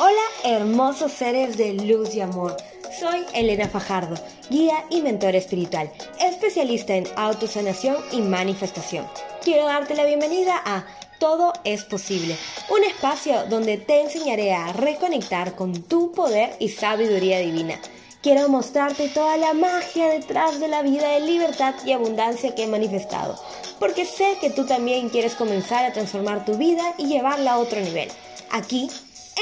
Hola hermosos seres de luz y amor. Soy Elena Fajardo, guía y mentor espiritual, especialista en autosanación y manifestación. Quiero darte la bienvenida a Todo es posible, un espacio donde te enseñaré a reconectar con tu poder y sabiduría divina. Quiero mostrarte toda la magia detrás de la vida de libertad y abundancia que he manifestado, porque sé que tú también quieres comenzar a transformar tu vida y llevarla a otro nivel. Aquí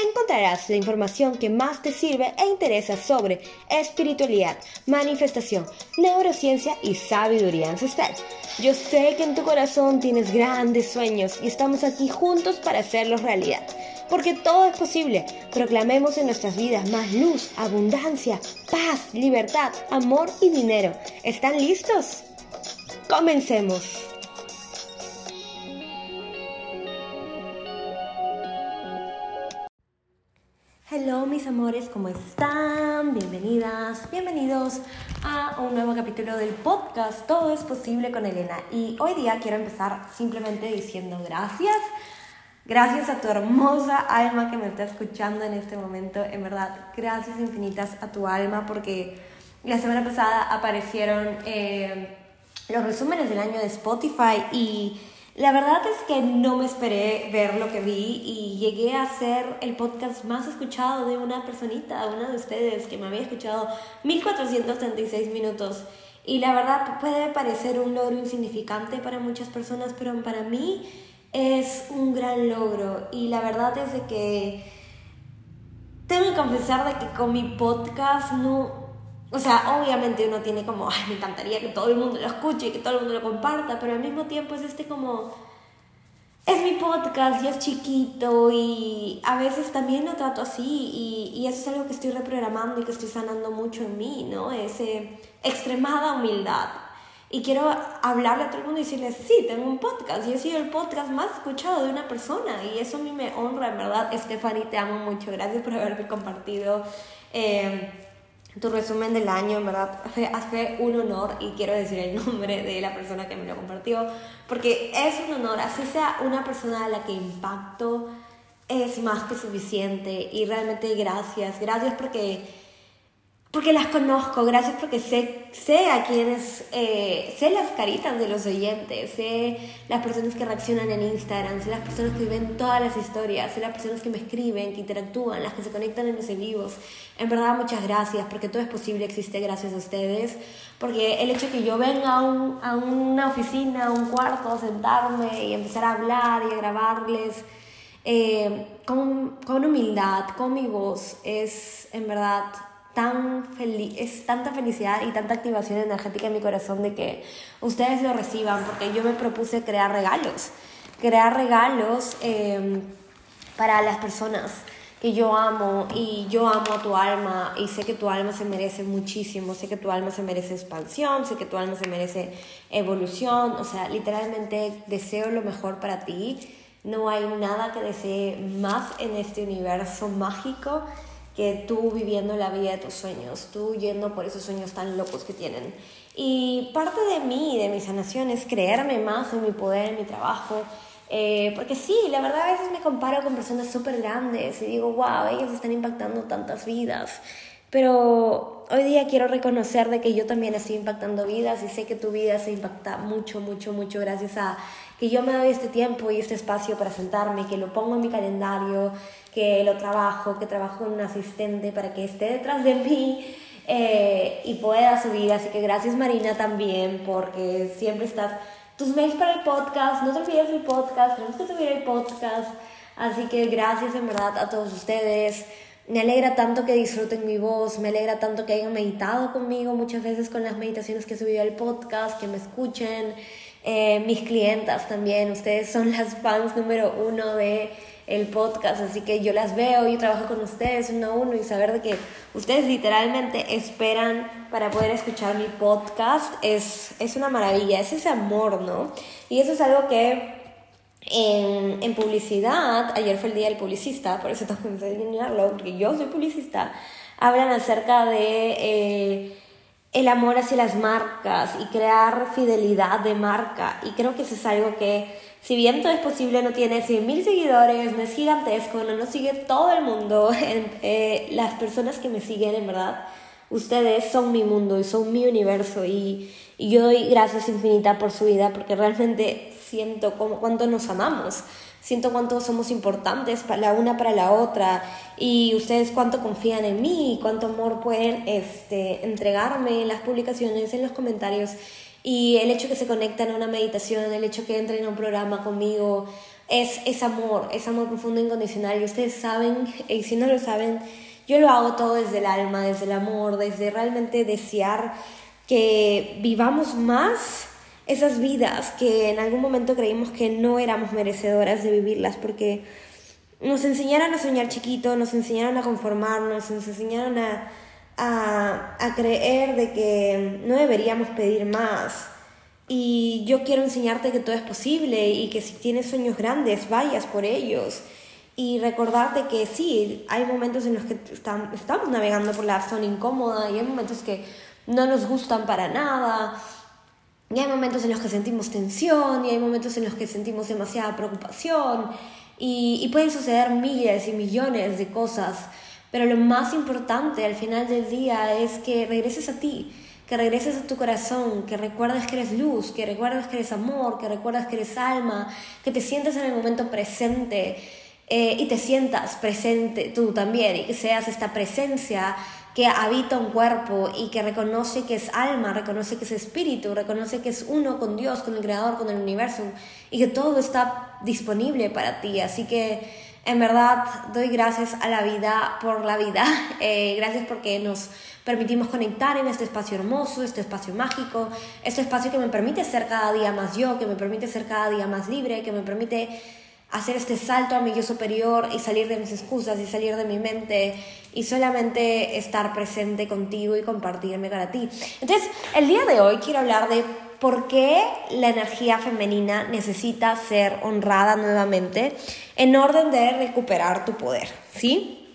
encontrarás la información que más te sirve e interesa sobre espiritualidad, manifestación, neurociencia y sabiduría ancestral. Yo sé que en tu corazón tienes grandes sueños y estamos aquí juntos para hacerlos realidad. Porque todo es posible. Proclamemos en nuestras vidas más luz, abundancia, paz, libertad, amor y dinero. ¿Están listos? Comencemos. Hello mis amores, ¿cómo están? Bienvenidas, bienvenidos a un nuevo capítulo del podcast Todo es posible con Elena. Y hoy día quiero empezar simplemente diciendo gracias. Gracias a tu hermosa alma que me está escuchando en este momento. En verdad, gracias infinitas a tu alma porque la semana pasada aparecieron eh, los resúmenes del año de Spotify y la verdad es que no me esperé ver lo que vi y llegué a ser el podcast más escuchado de una personita, una de ustedes que me había escuchado 1436 minutos. Y la verdad puede parecer un logro insignificante para muchas personas, pero para mí es un gran logro. Y la verdad es de que tengo que confesar de que con mi podcast no, o sea, obviamente uno tiene como, ay, me encantaría que todo el mundo lo escuche y que todo el mundo lo comparta, pero al mismo tiempo es este como, es mi podcast y es chiquito y a veces también lo trato así y, y eso es algo que estoy reprogramando y que estoy sanando mucho en mí, ¿no? Ese extremada humildad. Y quiero hablarle a todo el mundo y decirles, sí, tengo un podcast y he sido el podcast más escuchado de una persona y eso a mí me honra, en verdad. Stephanie, te amo mucho, gracias por haberme compartido. Eh, tu resumen del año, en verdad, fue, fue un honor y quiero decir el nombre de la persona que me lo compartió, porque es un honor, así sea una persona a la que impacto, es más que suficiente y realmente gracias, gracias porque porque las conozco, gracias porque sé, sé a quienes, eh, sé las caritas de los oyentes, sé las personas que reaccionan en Instagram, sé las personas que ven todas las historias, sé las personas que me escriben, que interactúan, las que se conectan en los en vivos. En verdad, muchas gracias, porque todo es posible, existe gracias a ustedes, porque el hecho de que yo venga a, un, a una oficina, a un cuarto, a sentarme y empezar a hablar y a grabarles, eh, con, con humildad, con mi voz, es en verdad tan feliz, es tanta felicidad y tanta activación energética en mi corazón de que ustedes lo reciban, porque yo me propuse crear regalos, crear regalos em, para las personas que yo amo y yo amo a tu alma y sé que tu alma se merece muchísimo, sé que tu alma se merece expansión, sé que tu alma se merece evolución, o sea, literalmente deseo lo mejor para ti. No hay nada que desee más en este universo mágico que tú viviendo la vida de tus sueños, tú yendo por esos sueños tan locos que tienen. Y parte de mí, de mi sanación, es creerme más en mi poder, en mi trabajo. Eh, porque sí, la verdad a veces me comparo con personas súper grandes y digo, wow, ellos están impactando tantas vidas. Pero hoy día quiero reconocer de que yo también estoy impactando vidas y sé que tu vida se impacta mucho, mucho, mucho gracias a que yo me doy este tiempo y este espacio para sentarme, que lo pongo en mi calendario, que lo trabajo, que trabajo con un asistente para que esté detrás de mí eh, y pueda subir. Así que gracias Marina también porque siempre estás... Tus mails para el podcast, no te olvides del podcast, tenemos que subir el podcast. Así que gracias en verdad a todos ustedes. Me alegra tanto que disfruten mi voz, me alegra tanto que hayan meditado conmigo muchas veces con las meditaciones que he subido al podcast, que me escuchen. Eh, mis clientas también, ustedes son las fans número uno de el podcast, así que yo las veo, yo trabajo con ustedes uno a uno y saber de que ustedes literalmente esperan para poder escuchar mi podcast es, es una maravilla, es ese amor, ¿no? Y eso es algo que en, en publicidad, ayer fue el día del publicista, por eso también sé porque yo soy publicista, hablan acerca de... Eh, el amor hacia las marcas y crear fidelidad de marca. Y creo que eso es algo que si bien todo es posible, no tiene 100.000 seguidores, no es gigantesco, no nos sigue todo el mundo, eh, las personas que me siguen, en verdad, ustedes son mi mundo y son mi universo y, y yo doy gracias infinita por su vida porque realmente siento como cuánto nos amamos. Siento cuánto somos importantes para la una para la otra. Y ustedes cuánto confían en mí, cuánto amor pueden este, entregarme en las publicaciones, en los comentarios. Y el hecho que se conectan a una meditación, el hecho que entren a un programa conmigo, es, es amor, es amor profundo e incondicional. Y ustedes saben, y si no lo saben, yo lo hago todo desde el alma, desde el amor, desde realmente desear que vivamos más esas vidas que en algún momento creímos que no éramos merecedoras de vivirlas porque nos enseñaron a soñar chiquito, nos enseñaron a conformarnos, nos enseñaron a a, creer de que no deberíamos pedir más. Y yo quiero enseñarte que todo es posible y que si tienes sueños grandes, vayas por ellos. Y recordarte que sí, hay momentos en los que estamos navegando por la zona incómoda y hay momentos que no nos gustan para nada. Y hay momentos en los que sentimos tensión y hay momentos en los que sentimos demasiada preocupación. Y, pueden suceder miles y millones de cosas pero lo más importante al final del día es que regreses a ti, que regreses a tu corazón, que recuerdes que eres luz, que recuerdes que eres amor, que recuerdes que eres alma, que te sientas en el momento presente eh, y te sientas presente tú también y que seas esta presencia que habita un cuerpo y que reconoce que es alma, reconoce que es espíritu, reconoce que es uno con Dios, con el Creador, con el universo y que todo está disponible para ti. Así que en verdad, doy gracias a la vida por la vida. Eh, gracias porque nos permitimos conectar en este espacio hermoso, este espacio mágico, este espacio que me permite ser cada día más yo, que me permite ser cada día más libre, que me permite hacer este salto a mi yo superior y salir de mis excusas y salir de mi mente y solamente estar presente contigo y compartirme para ti. Entonces, el día de hoy quiero hablar de por qué la energía femenina necesita ser honrada nuevamente en orden de recuperar tu poder, ¿sí?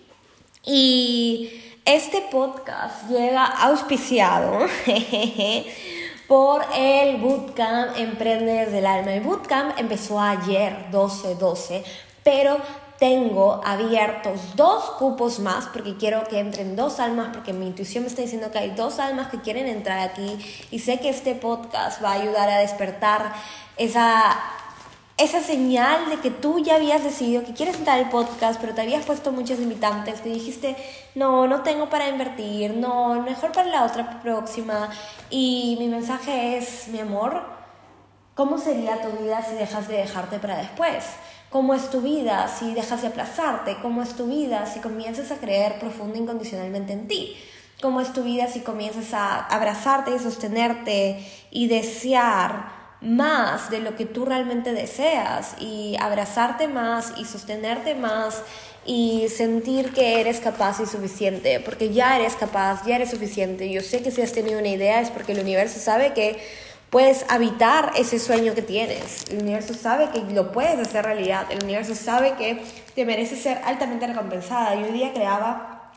Y este podcast llega auspiciado por el Bootcamp Emprende del Alma. El Bootcamp empezó ayer, 12-12, pero tengo abiertos dos cupos más porque quiero que entren dos almas porque mi intuición me está diciendo que hay dos almas que quieren entrar aquí y sé que este podcast va a ayudar a despertar esa esa señal de que tú ya habías decidido que quieres entrar al podcast, pero te habías puesto muchas limitantes, que dijiste, no, no tengo para invertir, no, mejor para la otra próxima. Y mi mensaje es, mi amor, ¿cómo sería tu vida si dejas de dejarte para después? ¿Cómo es tu vida si dejas de aplazarte? ¿Cómo es tu vida si comienzas a creer profunda e incondicionalmente en ti? ¿Cómo es tu vida si comienzas a abrazarte y sostenerte y desear más de lo que tú realmente deseas y abrazarte más y sostenerte más y sentir que eres capaz y suficiente, porque ya eres capaz, ya eres suficiente. Yo sé que si has tenido una idea es porque el universo sabe que puedes habitar ese sueño que tienes. El universo sabe que lo puedes hacer realidad. El universo sabe que te mereces ser altamente recompensada. Yo hoy día creaba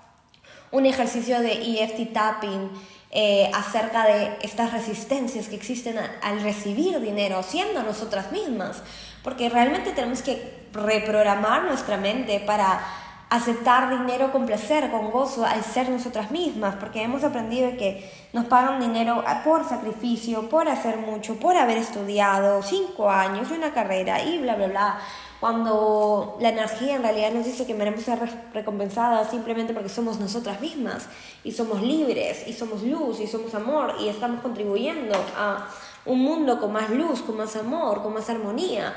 un ejercicio de EFT tapping eh, acerca de estas resistencias que existen al recibir dinero, siendo nosotras mismas. Porque realmente tenemos que reprogramar nuestra mente para aceptar dinero con placer, con gozo, al ser nosotras mismas, porque hemos aprendido que nos pagan dinero por sacrificio, por hacer mucho, por haber estudiado cinco años y una carrera y bla, bla, bla. Cuando la energía en realidad nos dice que merecemos ser recompensadas simplemente porque somos nosotras mismas y somos libres y somos luz y somos amor y estamos contribuyendo a un mundo con más luz, con más amor, con más armonía.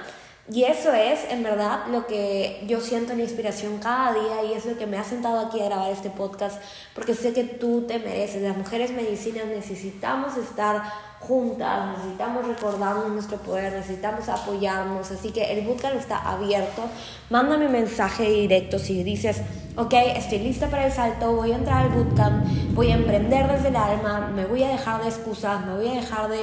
Y eso es, en verdad, lo que yo siento en inspiración cada día y es lo que me ha sentado aquí a grabar este podcast, porque sé que tú te mereces. Las mujeres medicinas necesitamos estar juntas, necesitamos recordarnos nuestro poder, necesitamos apoyarnos. Así que el bootcamp está abierto. Mándame un mensaje directo si dices, ok, estoy lista para el salto, voy a entrar al bootcamp, voy a emprender desde el alma, me voy a dejar de excusas, me voy a dejar de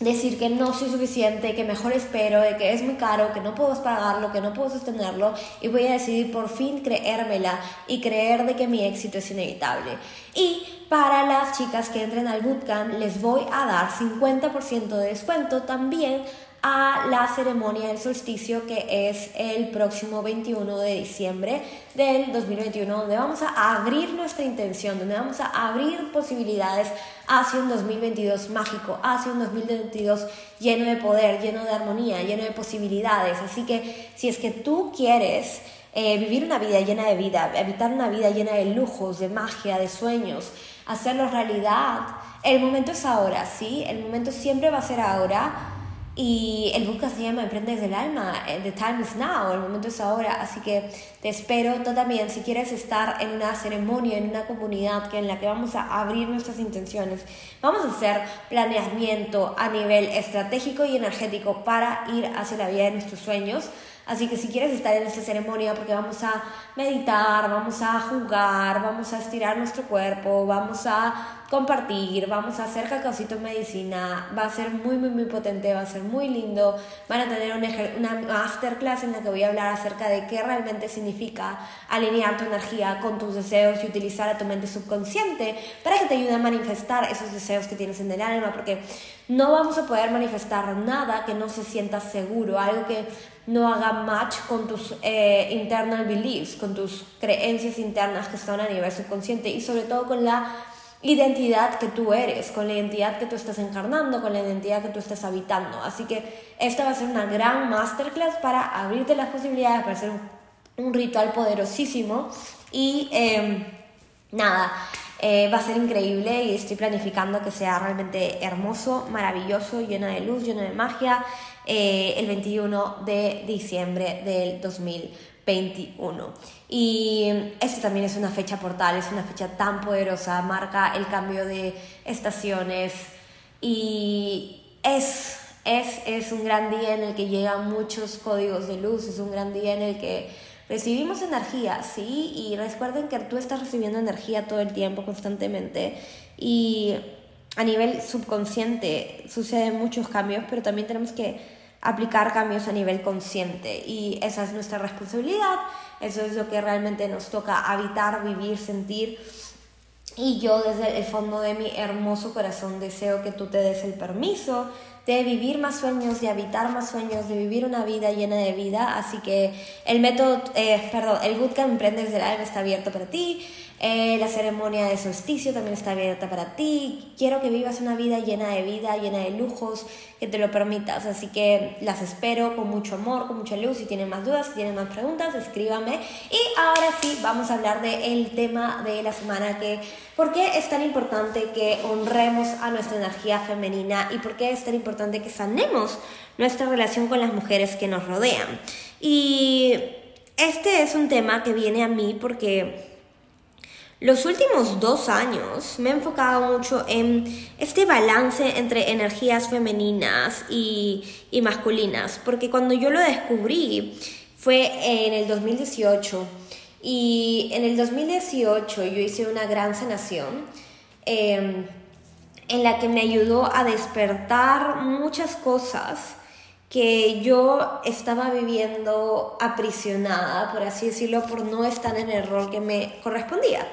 decir que no soy suficiente, que mejor espero, de que es muy caro, que no puedo pagarlo, que no puedo sostenerlo y voy a decidir por fin creérmela y creer de que mi éxito es inevitable. Y para las chicas que entren al bootcamp les voy a dar 50% de descuento también a la ceremonia del solsticio que es el próximo 21 de diciembre del 2021, donde vamos a abrir nuestra intención, donde vamos a abrir posibilidades hacia un 2022 mágico, hacia un 2022 lleno de poder, lleno de armonía, lleno de posibilidades. Así que si es que tú quieres eh, vivir una vida llena de vida, evitar una vida llena de lujos, de magia, de sueños, hacerlo realidad, el momento es ahora, ¿sí? El momento siempre va a ser ahora y el book se llama Emprende desde el alma, eh, The Time is Now, el momento es ahora, así que te espero tú también, si quieres estar en una ceremonia, en una comunidad que en la que vamos a abrir nuestras intenciones, vamos a hacer planeamiento a nivel estratégico y energético para ir hacia la vida de nuestros sueños, Así que si quieres estar en esta ceremonia, porque vamos a meditar, vamos a jugar, vamos a estirar nuestro cuerpo, vamos a compartir, vamos a hacer cacaocito en medicina, va a ser muy, muy, muy potente, va a ser muy lindo, van a tener una masterclass en la que voy a hablar acerca de qué realmente significa alinear tu energía con tus deseos y utilizar a tu mente subconsciente para que te ayude a manifestar esos deseos que tienes en el alma, porque no vamos a poder manifestar nada que no se sienta seguro, algo que no haga match con tus eh, internal beliefs, con tus creencias internas que están a nivel subconsciente y sobre todo con la identidad que tú eres, con la identidad que tú estás encarnando, con la identidad que tú estás habitando. Así que esta va a ser una gran masterclass para abrirte las posibilidades, para hacer un, ritual poderosísimo y em, nada. Eh, va a ser increíble y estoy planificando que sea realmente hermoso, maravilloso, lleno de luz, lleno de magia, eh, el 21 de diciembre del 2020. 21. Y esta también es una fecha portal, es una fecha tan poderosa, marca el cambio de estaciones y es, es, es un gran día en el que llegan muchos códigos de luz, es un gran día en el que recibimos energía, ¿sí? Y recuerden que tú estás recibiendo energía todo el tiempo, constantemente, y a nivel subconsciente suceden muchos cambios, pero también tenemos que aplicar cambios a nivel consciente. Y esa es nuestra responsabilidad, eso es lo que realmente nos toca habitar, vivir, sentir. Y yo desde el fondo de mi hermoso corazón deseo que tú te des el permiso de vivir más sueños, de habitar más sueños, de vivir una vida llena de vida. Así que el método, eh, perdón, el bootcamp Emprendes del Alma está abierto para ti. Eh, la ceremonia de solsticio también está abierta para ti. Quiero que vivas una vida llena de vida, llena de lujos, que te lo permitas. Así que las espero con mucho amor, con mucha luz. Si tienen más dudas, si tienen más preguntas, escríbame. Y ahora sí, vamos a hablar del tema de la semana que ¿Por qué es tan importante que honremos a nuestra energía femenina y por qué es tan importante que sanemos nuestra relación con las mujeres que nos rodean? Y este es un tema que viene a mí porque los últimos dos años me he enfocado mucho en este balance entre energías femeninas y, y masculinas, porque cuando yo lo descubrí fue en el 2018 y en el 2018 yo hice una gran sanación em, en la que me ayudó a despertar muchas cosas que yo estaba viviendo aprisionada, por así decirlo, por no estar en el rol que me correspondía.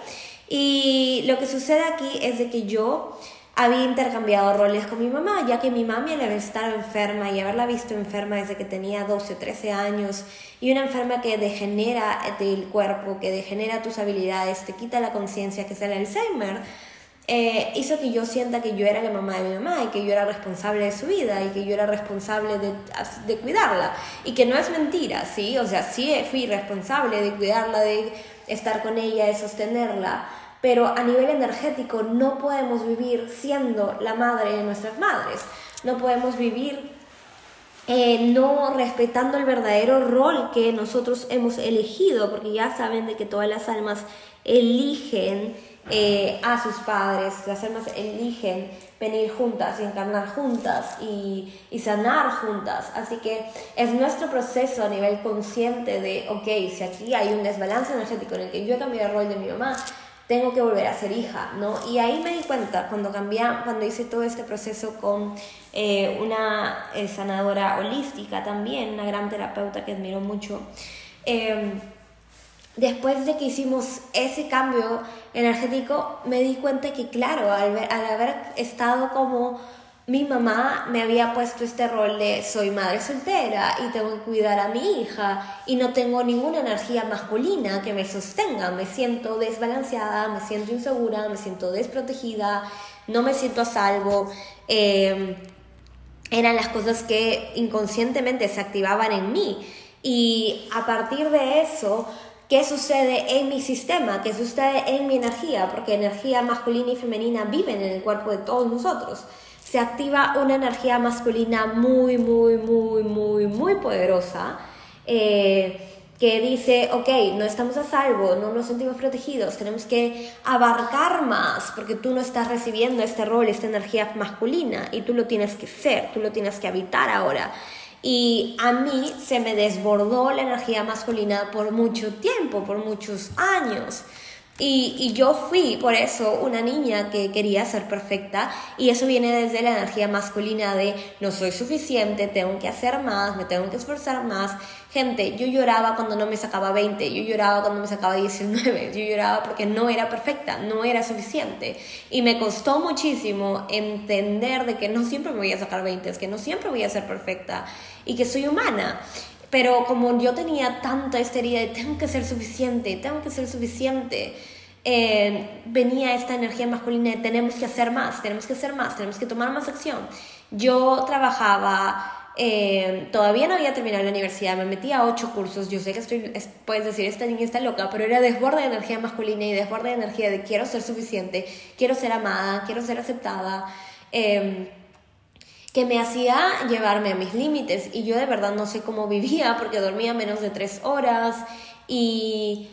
Y lo que sucede aquí es de que yo había intercambiado roles con mi mamá, ya que mi mami al estado enferma y haberla visto enferma desde que tenía 12, 13 años, y una enferma que degenera el cuerpo, que degenera tus habilidades, te quita la conciencia, que es el Alzheimer, eh, hizo que yo sienta que yo era la mamá de mi mamá y que yo era responsable de su vida y que yo era responsable de, de cuidarla. Y que no es mentira, ¿sí? O sea, sí fui responsable de cuidarla, de estar con ella, de sostenerla pero a nivel energético no podemos vivir siendo la madre de nuestras madres, no podemos vivir eh, no respetando el verdadero rol que nosotros hemos elegido, porque ya saben de que todas las almas eligen eh, a sus padres, las almas eligen venir juntas y encarnar juntas y, y, sanar juntas. Así que es nuestro proceso a nivel consciente de, ok, si aquí hay un desbalance energético en el que yo he cambiado el rol de mi mamá, tengo que volver a ser hija, ¿no? Y ahí me di cuenta cuando cambié, cuando hice todo este proceso con eh, una eh, sanadora holística también, una gran terapeuta que admiro mucho. Em, después de que hicimos ese cambio energético, me di cuenta que, claro, al, haber estado como mi mamá me había puesto este rol de soy madre soltera y tengo que cuidar a mi hija y no tengo ninguna energía masculina que me sostenga. Me siento desbalanceada, me siento insegura, me siento desprotegida, no me siento a salvo. Em, eran las cosas que inconscientemente se activaban en mí. Y a partir de eso, ¿qué sucede en mi sistema? ¿Qué sucede en mi energía? Porque energía masculina y femenina viven en el cuerpo de todos nosotros se activa una energía masculina muy, muy, muy, muy, muy poderosa. Eh, que dice, ok, no estamos a salvo, no nos sentimos protegidos, tenemos que abarcar más, porque tú no estás recibiendo este rol, esta energía masculina, y tú lo tienes que ser, tú lo tienes que habitar ahora. Y a mí se me desbordó la energía masculina por mucho tiempo, por muchos años. Y, yo fui por eso una niña que quería ser perfecta y eso viene desde la energía masculina de no soy suficiente, tengo que hacer más, me tengo que esforzar más. Gente, yo lloraba cuando no me sacaba 20, yo lloraba cuando me sacaba 19, yo lloraba porque no era perfecta, no era suficiente. Y me costó muchísimo entender de que no siempre me voy a sacar 20, es que no siempre voy a ser perfecta y que soy humana. Pero como yo tenía tanta histeria de tengo que ser suficiente, tengo que ser suficiente, eh, venía esta energía masculina de tenemos que hacer más, tenemos que hacer más, tenemos que tomar más acción. Yo trabajaba, eh, todavía no había terminado la universidad, me metí a ocho cursos, yo sé que estoy, puedes decir, esta niña está loca, pero era desborde de energía masculina y desborde de energía de quiero ser suficiente, quiero ser amada, quiero ser aceptada. Eh, que me hacía llevarme a mis límites. Y yo de verdad no sé cómo vivía porque dormía menos de tres horas y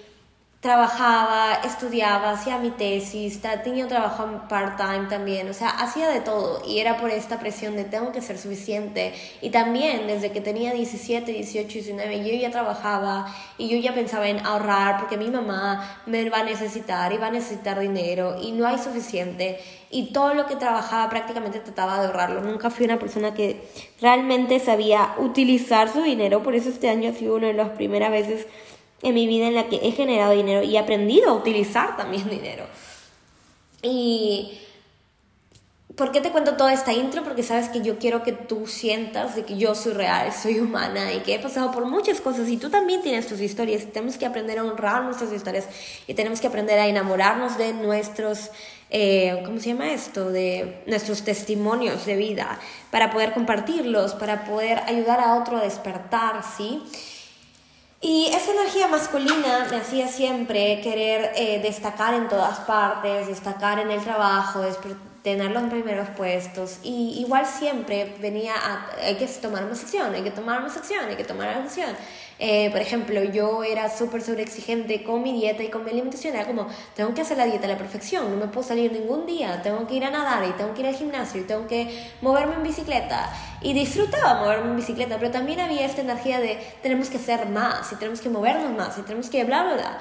trabajaba, estudiaba, hacía mi tesis, tenía trabajo part-time también, o sea, hacía de todo y era por esta presión de tengo que ser suficiente. Y también desde que tenía 17, 18, 19, yo ya trabajaba y yo ya pensaba en ahorrar porque mi mamá me va a necesitar y va a necesitar dinero y no hay suficiente. Y todo lo que trabajaba prácticamente trataba de ahorrarlo. Nunca fui una persona que realmente sabía utilizar su dinero, por eso este año ha sido una de las primeras veces en mi vida en la que he generado dinero y he aprendido a utilizar también dinero. Y ¿por qué te cuento toda esta intro? Porque sabes que yo quiero que tú sientas de que yo soy real, soy humana y que he pasado por muchas cosas y tú también tienes tus historias. Tenemos que aprender a honrar nuestras historias y tenemos que aprender a enamorarnos de nuestros, eh, ¿cómo se llama esto? De nuestros testimonios de vida para poder compartirlos, para poder ayudar a otro a despertar, ¿sí? Y esa energía masculina me hacía siempre querer eh, destacar en todas partes, destacar en el trabajo, tener los primeros puestos. Y igual siempre venía a, hay que tomar más acción, hay que tomar más acción, hay que tomar acción. Eh, por ejemplo, yo era súper exigente con mi dieta y con mi alimentación. Era como, tengo que hacer la dieta a la perfección, no me puedo salir ningún día, tengo que ir a nadar y tengo que ir al gimnasio y tengo que moverme en bicicleta. Y disfrutaba moverme en bicicleta, pero también había esta energía de tenemos que hacer más y tenemos que movernos más y tenemos que bla, bla, bla.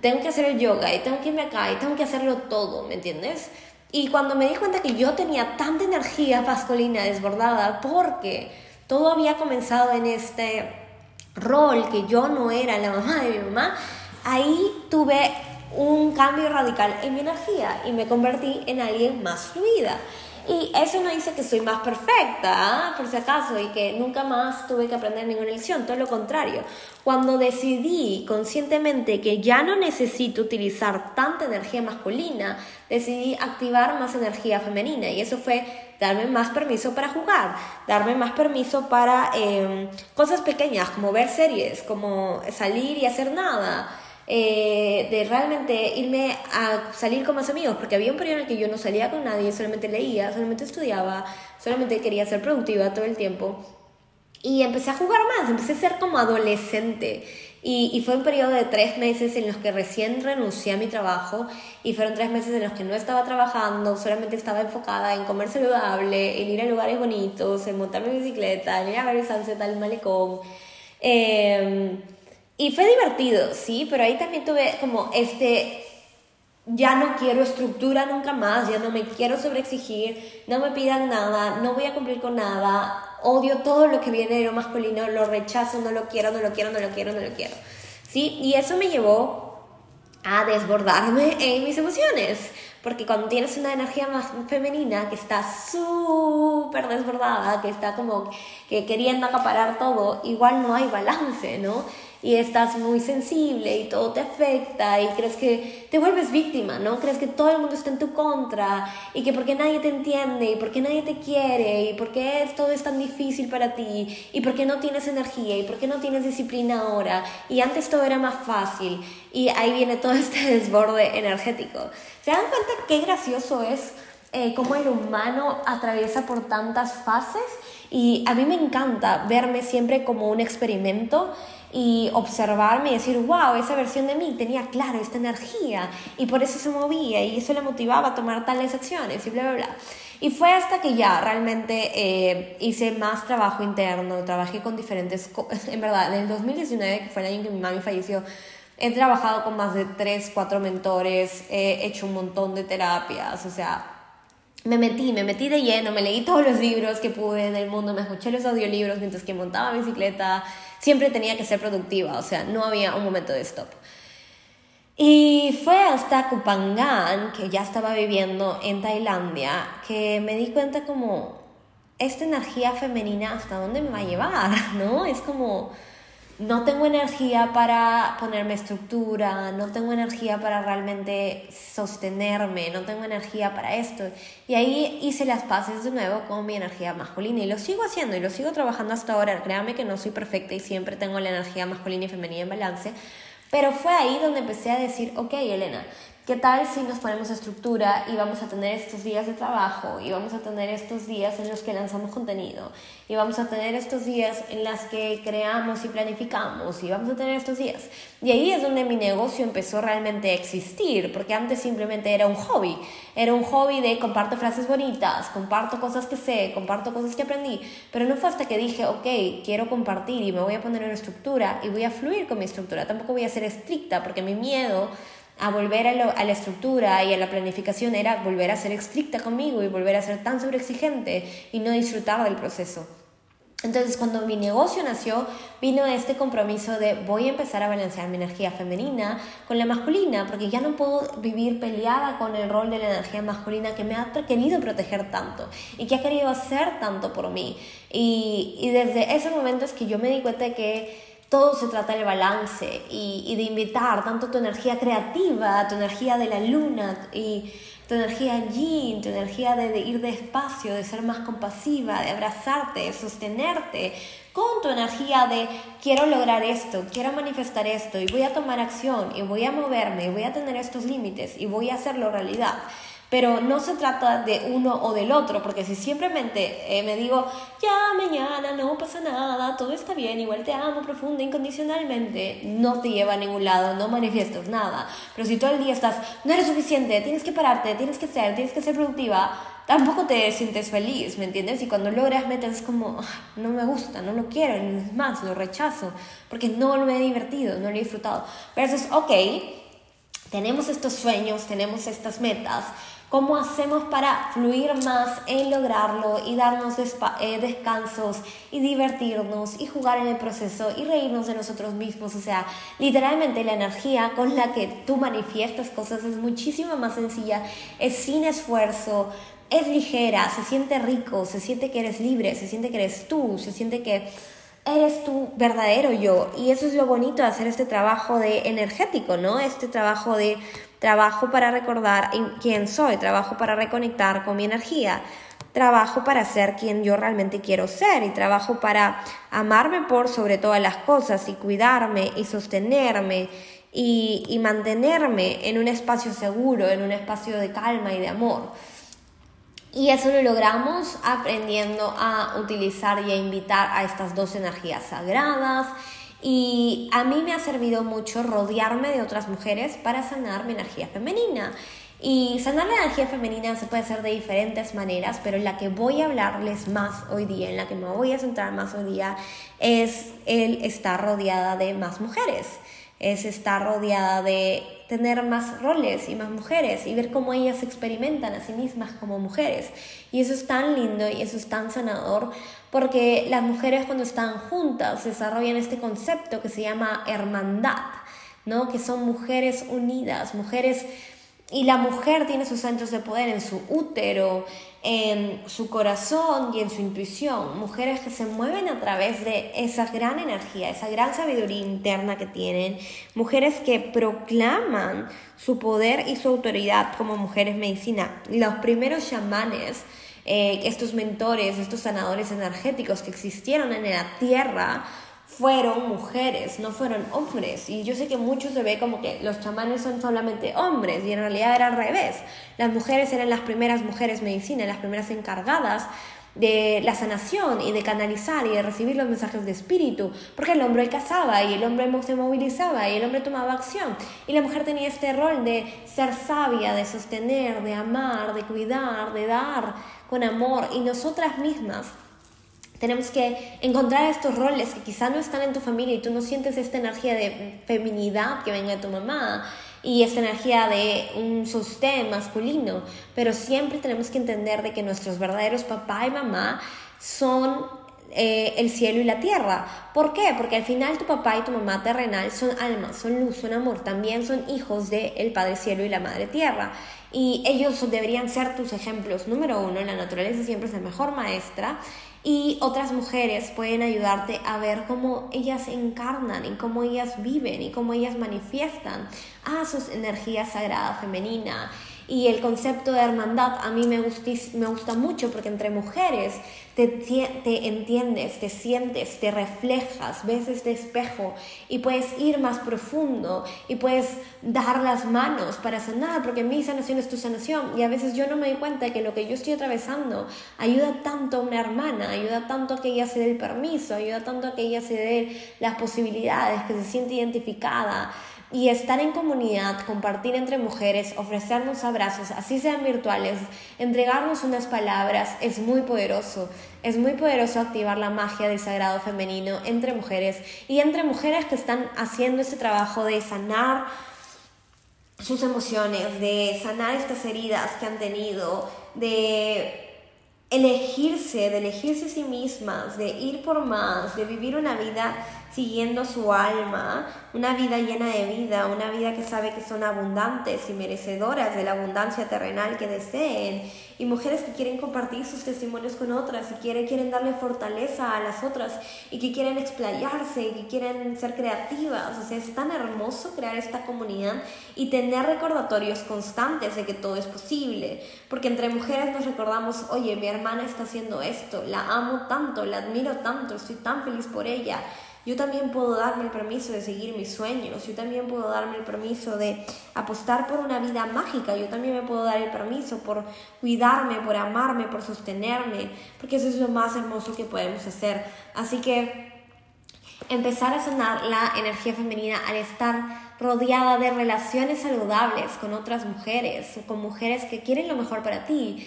Tengo que hacer el yoga y tengo que irme acá y tengo que hacerlo todo, ¿me entiendes? Y cuando me di cuenta que yo tenía tanta energía masculina desbordada, porque todo había comenzado en este rol, que yo no era la mamá de mi mamá, ahí tuve un cambio radical en mi energía y me convertí en alguien más fluida. Y eso no dice que soy más perfecta, por si acaso, y que nunca más tuve que aprender ninguna lección, todo lo contrario. Cuando decidí conscientemente que ya no necesito utilizar tanta energía masculina, decidí activar más energía femenina y eso fue darme más permiso para jugar, darme más permiso para em, cosas pequeñas como ver series, como salir y hacer nada. Eh, de realmente irme a salir con más amigos, porque había un periodo en el que yo no salía con nadie, solamente leía, solamente estudiaba, solamente quería ser productiva todo el tiempo. Y empecé a jugar más, empecé a ser como adolescente. Y, y, fue un periodo de tres meses en los que recién renuncié a mi trabajo y fueron tres meses en los que no estaba trabajando, solamente estaba enfocada en comer saludable, en ir a lugares bonitos, en montar mi bicicleta, en ir a ver el sunset al malecón. Eh, y fue divertido, sí, pero ahí también tuve como este, ya no quiero estructura nunca más, ya no me quiero sobreexigir, no me pidan nada, no voy a cumplir con nada, odio todo lo que viene de lo masculino, lo rechazo, no lo quiero, no lo quiero, no lo quiero, no lo quiero. ¿Sí? Y eso me llevó a desbordarme en mis emociones, porque cuando tienes una energía más femenina que está súper desbordada, que está como que queriendo acaparar todo, igual no hay balance, ¿no? Y estás muy sensible y todo te afecta y crees que te vuelves víctima, ¿no? Crees que todo el mundo está en tu contra y que porque nadie te entiende y porque nadie te quiere y porque todo es tan difícil para ti y porque no tienes energía y porque no tienes disciplina ahora y antes todo era más fácil y ahí viene todo este desborde energético. ¿Se dan cuenta qué gracioso es eh, cómo el humano atraviesa por tantas fases? Y a mí me encanta verme siempre como un experimento y observarme y decir, wow, esa versión de mí tenía claro esta energía y por eso se movía y eso le motivaba a tomar tales acciones y bla, bla, bla. Y fue hasta que ya realmente eh, hice más trabajo interno, trabajé con diferentes, en verdad, en el 2019, que fue el año que mi mami falleció, he trabajado con más de 3, 4 mentores, he hecho un montón de terapias, o sea, me metí, me metí de lleno, me leí todos los libros que pude del mundo, me escuché los audiolibros mientras que montaba bicicleta, siempre tenía que ser productiva, o sea, no había un momento de stop. Y fue hasta Kupangan, que ya estaba viviendo en Tailandia, que me di cuenta como esta energía femenina hasta dónde me va a llevar, ¿no? Es como no tengo energía para ponerme estructura, no tengo energía para realmente sostenerme, no tengo energía para esto. Y ahí hice las paces de nuevo con mi energía masculina y lo sigo haciendo y lo sigo trabajando hasta ahora. Créame que no soy perfecta y siempre tengo la energía masculina y femenina en balance, pero fue ahí donde empecé a decir, ok, Elena, ¿Qué tal si nos ponemos estructura y vamos a tener estos días de trabajo y vamos a tener estos días en los que lanzamos contenido y vamos a tener estos días en los que creamos y planificamos y vamos a tener estos días? Y ahí es donde mi negocio empezó realmente a existir, porque antes simplemente era un hobby, era un hobby de comparto frases bonitas, comparto cosas que sé, comparto cosas que aprendí, pero no fue hasta que dije, ok, quiero compartir y me voy a poner una estructura y voy a fluir con mi estructura, tampoco voy a ser estricta porque mi miedo a volver a, la estructura y a la planificación era volver a ser estricta conmigo y volver a ser tan sobreexigente y no disfrutar del proceso. Entonces, cuando mi negocio nació, vino este compromiso de voy a empezar a balancear mi energía femenina con la masculina, porque ya no puedo vivir peleada con el rol de la energía masculina que me ha querido proteger tanto y que ha querido hacer tanto por mí. Y, y desde ese momento es que yo me di cuenta de que todo se trata del balance y, de invitar tanto tu energía creativa, tu energía de la luna y tu energía yin, tu energía de, de, ir despacio, de ser más compasiva, de abrazarte, de sostenerte, con tu energía de quiero lograr esto, quiero manifestar esto y voy a tomar acción y voy a moverme y voy a tener estos límites y voy a hacerlo realidad. Pero no se trata de uno o del otro, porque si simplemente eh, me digo, ya mañana no pasa nada, todo está bien, igual te amo profunda, incondicionalmente, no te lleva a ningún lado, no manifiestas nada. Pero si todo el día estás, no eres suficiente, tienes que pararte, tienes que ser, tienes que ser productiva, tampoco te sientes feliz, ¿me entiendes? Y cuando logras metas es como, no me gusta, no lo quiero, es más, lo rechazo, porque no lo he divertido, no lo he disfrutado. Pero es, ok, tenemos estos sueños, tenemos estas metas, ¿Cómo hacemos para fluir más en lograrlo y darnos eh, descansos y divertirnos y jugar en el proceso y reírnos de nosotros mismos? O sea, literalmente la energía con la que tú manifiestas cosas es muchísimo más sencilla, es sin esfuerzo, es ligera, se siente rico, se siente que eres libre, se siente que eres tú, se siente que eres tu verdadero yo. Y eso es lo bonito de hacer este trabajo de energético, ¿no? Este trabajo de trabajo para recordar quién soy, trabajo para reconectar con mi energía, trabajo para ser quien yo realmente quiero ser y trabajo para amarme por sobre todas las cosas y cuidarme y sostenerme y, y mantenerme en un espacio seguro, en un espacio de calma y de amor. Y eso lo logramos aprendiendo a utilizar y a invitar a estas dos energías sagradas y a mí me ha servido mucho rodearme de otras mujeres para sanar mi energía femenina. Y sanar la energía femenina se puede hacer de diferentes maneras, pero la que voy a hablarles más hoy día, en la que me voy a centrar más hoy día, es el estar rodeada de más mujeres es estar rodeada de tener más roles y más mujeres y ver cómo ellas experimentan a sí mismas como mujeres. Y eso es tan lindo y eso es tan sanador porque las mujeres cuando están juntas desarrollan este concepto que se llama hermandad, ¿no? Que son mujeres unidas, mujeres Y la mujer tiene sus centros de poder en su útero, en su corazón y en su intuición. Mujeres que se mueven a través de esa gran energía, esa gran sabiduría interna que tienen. Mujeres que proclaman su poder y su autoridad como mujeres medicina. Los primeros chamanes, eh, estos mentores, estos sanadores energéticos que existieron en la tierra, fueron mujeres, no fueron hombres. Y yo sé que muchos se ve como que los chamanes son solamente hombres y en realidad era al revés. Las mujeres eran las primeras mujeres medicina, las primeras encargadas de la sanación y de canalizar y de recibir los mensajes de espíritu, porque el hombre cazaba y el hombre se movilizaba y el hombre tomaba acción y la mujer tenía este rol de ser sabia, de sostener, de amar, de cuidar, de dar con amor y nosotras mismas tenemos que encontrar estos roles que quizá no están en tu familia y tú no sientes esta energía de feminidad que venga de tu mamá y esta energía de un sostén masculino, pero siempre tenemos que entender de que nuestros verdaderos papá y mamá son eh, el cielo y la tierra. ¿Por qué? Porque al final tu papá y tu mamá terrenal son almas, son luz, son amor, también son hijos del el Padre Cielo y la Madre Tierra. Y ellos deberían ser tus ejemplos. Número uno, la naturaleza siempre es la mejor maestra y otras mujeres pueden ayudarte a ver cómo ellas encarnan y cómo ellas viven y cómo ellas manifiestan a sus energías sagrada femenina y el concepto de hermandad a mí me, me gusta mucho porque entre mujeres te, te entiendes, te sientes, te reflejas, ves este espejo y puedes ir más profundo y puedes dar las manos para sanar, porque mi sanación es tu sanación. Y a veces yo no me doy cuenta de que lo que yo estoy atravesando ayuda tanto a una hermana, ayuda tanto a que ella se dé el permiso, ayuda tanto a que ella se dé las posibilidades, que se siente identificada y estar en comunidad, compartir entre mujeres, ofrecernos abrazos, así sean virtuales, entregarnos unas palabras, es muy poderoso. Es muy poderoso activar la magia del sagrado femenino entre mujeres y entre mujeres que están haciendo ese trabajo de sanar sus emociones, de sanar estas heridas que han tenido, de elegirse, de elegirse a sí mismas, de ir por más, de vivir una vida siguiendo su alma, una vida llena de vida, una vida que sabe que son abundantes y merecedoras de la abundancia terrenal que deseen, y mujeres que quieren compartir sus testimonios con otras y quieren, quieren darle fortaleza a las otras y que quieren explayarse y que quieren ser creativas. O sea, es tan hermoso crear esta comunidad y tener recordatorios constantes de que todo es posible, porque entre mujeres nos recordamos, oye, mi hermana está haciendo esto, la amo tanto, la admiro tanto, estoy tan feliz por ella. Yo también puedo darme el permiso de seguir mis sueños, yo también puedo darme el permiso de apostar por una vida mágica, yo también me puedo dar el permiso por cuidarme, por amarme, por sostenerme, porque eso es lo más hermoso que podemos hacer. Así que empezar a sanar la energía femenina al estar rodeada de relaciones saludables con otras mujeres, con mujeres que quieren lo mejor para ti,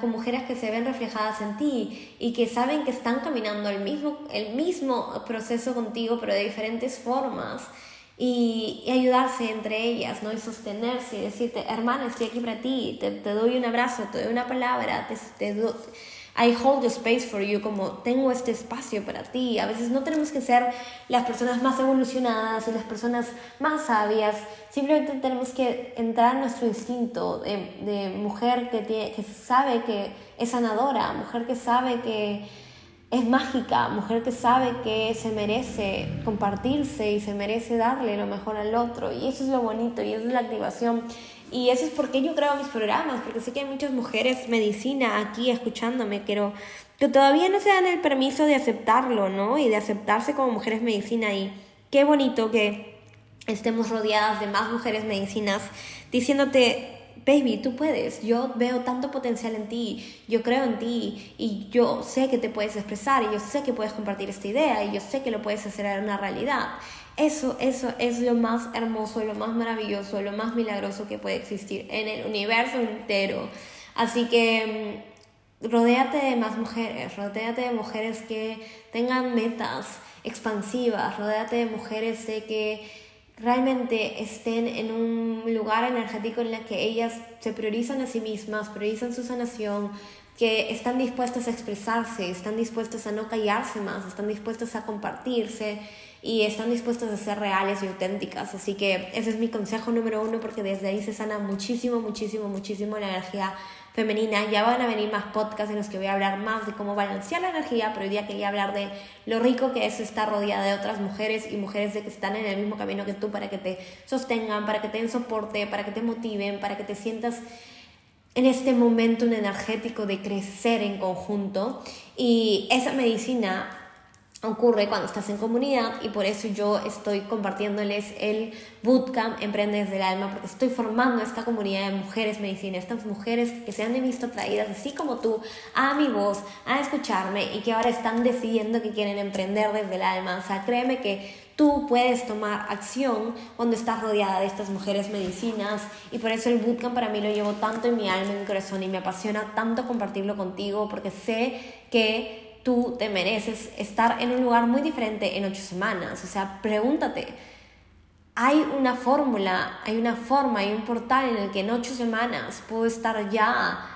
con mujeres que se ven reflejadas en ti y que saben que están caminando el mismo, el mismo proceso contigo, pero de diferentes formas. Y, ayudarse entre ellas, ¿no? Y sostenerse y decirte, hermana, estoy aquí para ti, te, doy un abrazo, te doy una palabra, I hold the space for you, como tengo este espacio para ti. A veces no tenemos que ser las personas más evolucionadas y las personas más sabias. Simplemente tenemos que entrar en nuestro instinto de, mujer que, que sabe que es sanadora, mujer que sabe que es mágica, mujer que sabe que se merece compartirse y se merece darle lo mejor al otro. Y eso es lo bonito y eso es la activación y eso es porque yo creo mis programas, porque sé que hay muchas mujeres medicina aquí escuchándome, pero que todavía no se dan el permiso de aceptarlo, ¿no? Y de aceptarse como mujeres medicina. Y qué bonito que estemos rodeadas de más mujeres medicinas diciéndote, baby, tú puedes, yo veo tanto potencial en ti, yo creo en ti y yo sé que te puedes expresar y yo sé que puedes compartir esta idea y yo sé que lo puedes hacer una realidad. Eso, eso es lo más hermoso, lo más maravilloso, lo más milagroso que puede existir en el universo entero. Así que mm, rodéate de más mujeres, rodéate de mujeres que tengan metas expansivas, rodéate de mujeres de que realmente estén en un lugar energético en el que ellas se priorizan a sí mismas, priorizan su sanación, que están dispuestos a expresarse, están dispuestos a no callarse más, están dispuestos a compartirse y están dispuestos a ser reales y auténticas. Así que ese es mi consejo número uno porque desde ahí se sana muchísimo, muchísimo, muchísimo la energía femenina. Ya van a venir más podcasts en los que voy a hablar más de cómo balancear la energía, pero hoy día quería hablar de lo rico que es estar rodeada de otras mujeres y mujeres de que están en el mismo camino que tú para que te sostengan, para que te den soporte, para que te motiven, para que te sientas en este momento energético de crecer en conjunto. Y esa medicina ocurre cuando estás en comunidad y por eso yo estoy compartiéndoles el Bootcamp Emprendes del Alma porque estoy formando esta comunidad de mujeres medicina, estas mujeres que se han visto traídas así como tú a mi voz, a escucharme y que ahora están decidiendo que quieren emprender desde el alma. O sea, créeme que tú puedes tomar acción cuando estás rodeada de estas mujeres medicinas y por eso el bootcamp para mí lo llevo tanto en mi alma, en mi corazón y me apasiona tanto compartirlo contigo porque sé que tú te mereces estar en un lugar muy diferente en ocho semanas. O sea, pregúntate, hay una fórmula, hay una forma, hay un portal en el que en ocho semanas puedo estar ya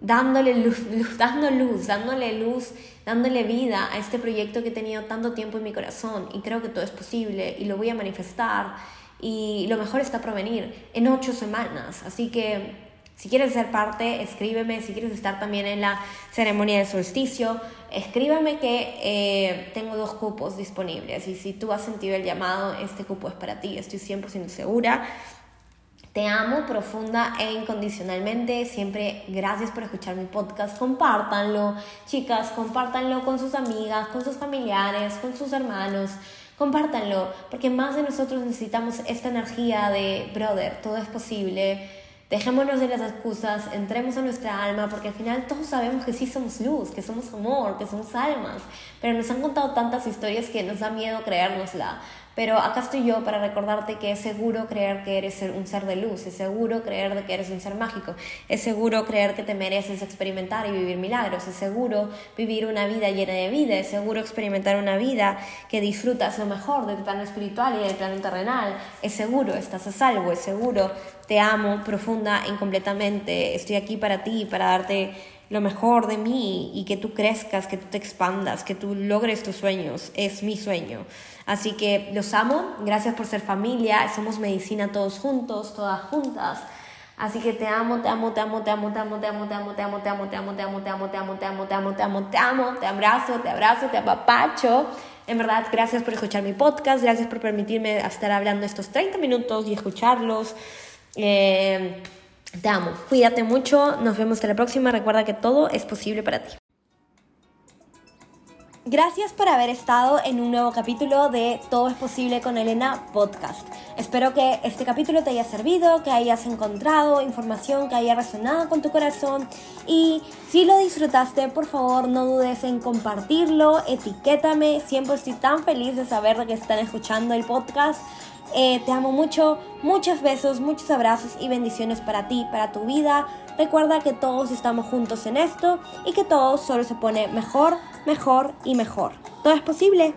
dándole luz, dando luz, dándole luz, dándole vida a este proyecto que he tenido tanto tiempo en mi corazón y creo que todo es posible y lo voy a manifestar y lo mejor está por venir en ocho semanas. Así que si quieres ser parte, escríbeme. Si quieres estar también en la ceremonia del solsticio, escríbeme que eh, tengo dos cupos disponibles. Y si tú has sentido el llamado, este cupo es para ti. Estoy 100% segura. Te amo profunda e incondicionalmente. Siempre gracias por escuchar mi podcast. Compártanlo, chicas, compártanlo con sus amigas, con sus familiares, con sus hermanos. Compártanlo, porque más de nosotros necesitamos esta energía de, brother, todo es posible Dejémonos de las excusas, entremos a nuestra alma, porque al final todos sabemos que sí somos luz, que somos amor, que somos almas, pero nos han contado tantas historias que nos da miedo creérnosla. Pero acá estoy yo para recordarte que es seguro creer que eres un ser de luz, es seguro creer que eres un ser mágico, es seguro creer que te mereces experimentar y vivir milagros, es seguro vivir una vida llena de vida, es seguro experimentar una vida que disfrutas lo mejor del plano espiritual y del plano terrenal, es seguro, estás a salvo, es seguro, te amo profunda e incompletamente, estoy aquí para ti, para darte lo mejor de mí y que tú crezcas, que tú te expandas, que tú logres tus sueños. Es mi sueño. Así que los amo. Gracias por ser familia. Somos medicina todos juntos, todas juntas. Así que te amo, te amo, te amo, te amo, te amo, te amo, te amo, te amo, te amo, te amo, te amo, te amo, te amo, te amo, te amo, te amo, te amo, te abrazo, te abrazo, te apapacho. En verdad, gracias por escuchar mi podcast, gracias por permitirme estar hablando estos 30 minutos y escucharlos. Eh, te amo. Cuídate mucho. Nos vemos hasta la próxima. Recuerda que todo es posible para ti. Gracias por haber estado en un nuevo capítulo de Todo es posible con Elena podcast. Espero que este capítulo te haya servido, que hayas encontrado información que haya resonado con tu corazón y si lo disfrutaste, por favor no dudes en compartirlo, etiquétame, siempre estoy tan feliz de saber que están escuchando el podcast. Eh, te amo mucho, muchos besos, muchos abrazos y bendiciones para ti, para tu vida. Recuerda que todos estamos juntos en esto y que todo solo se pone mejor, mejor y mejor. Todo es posible.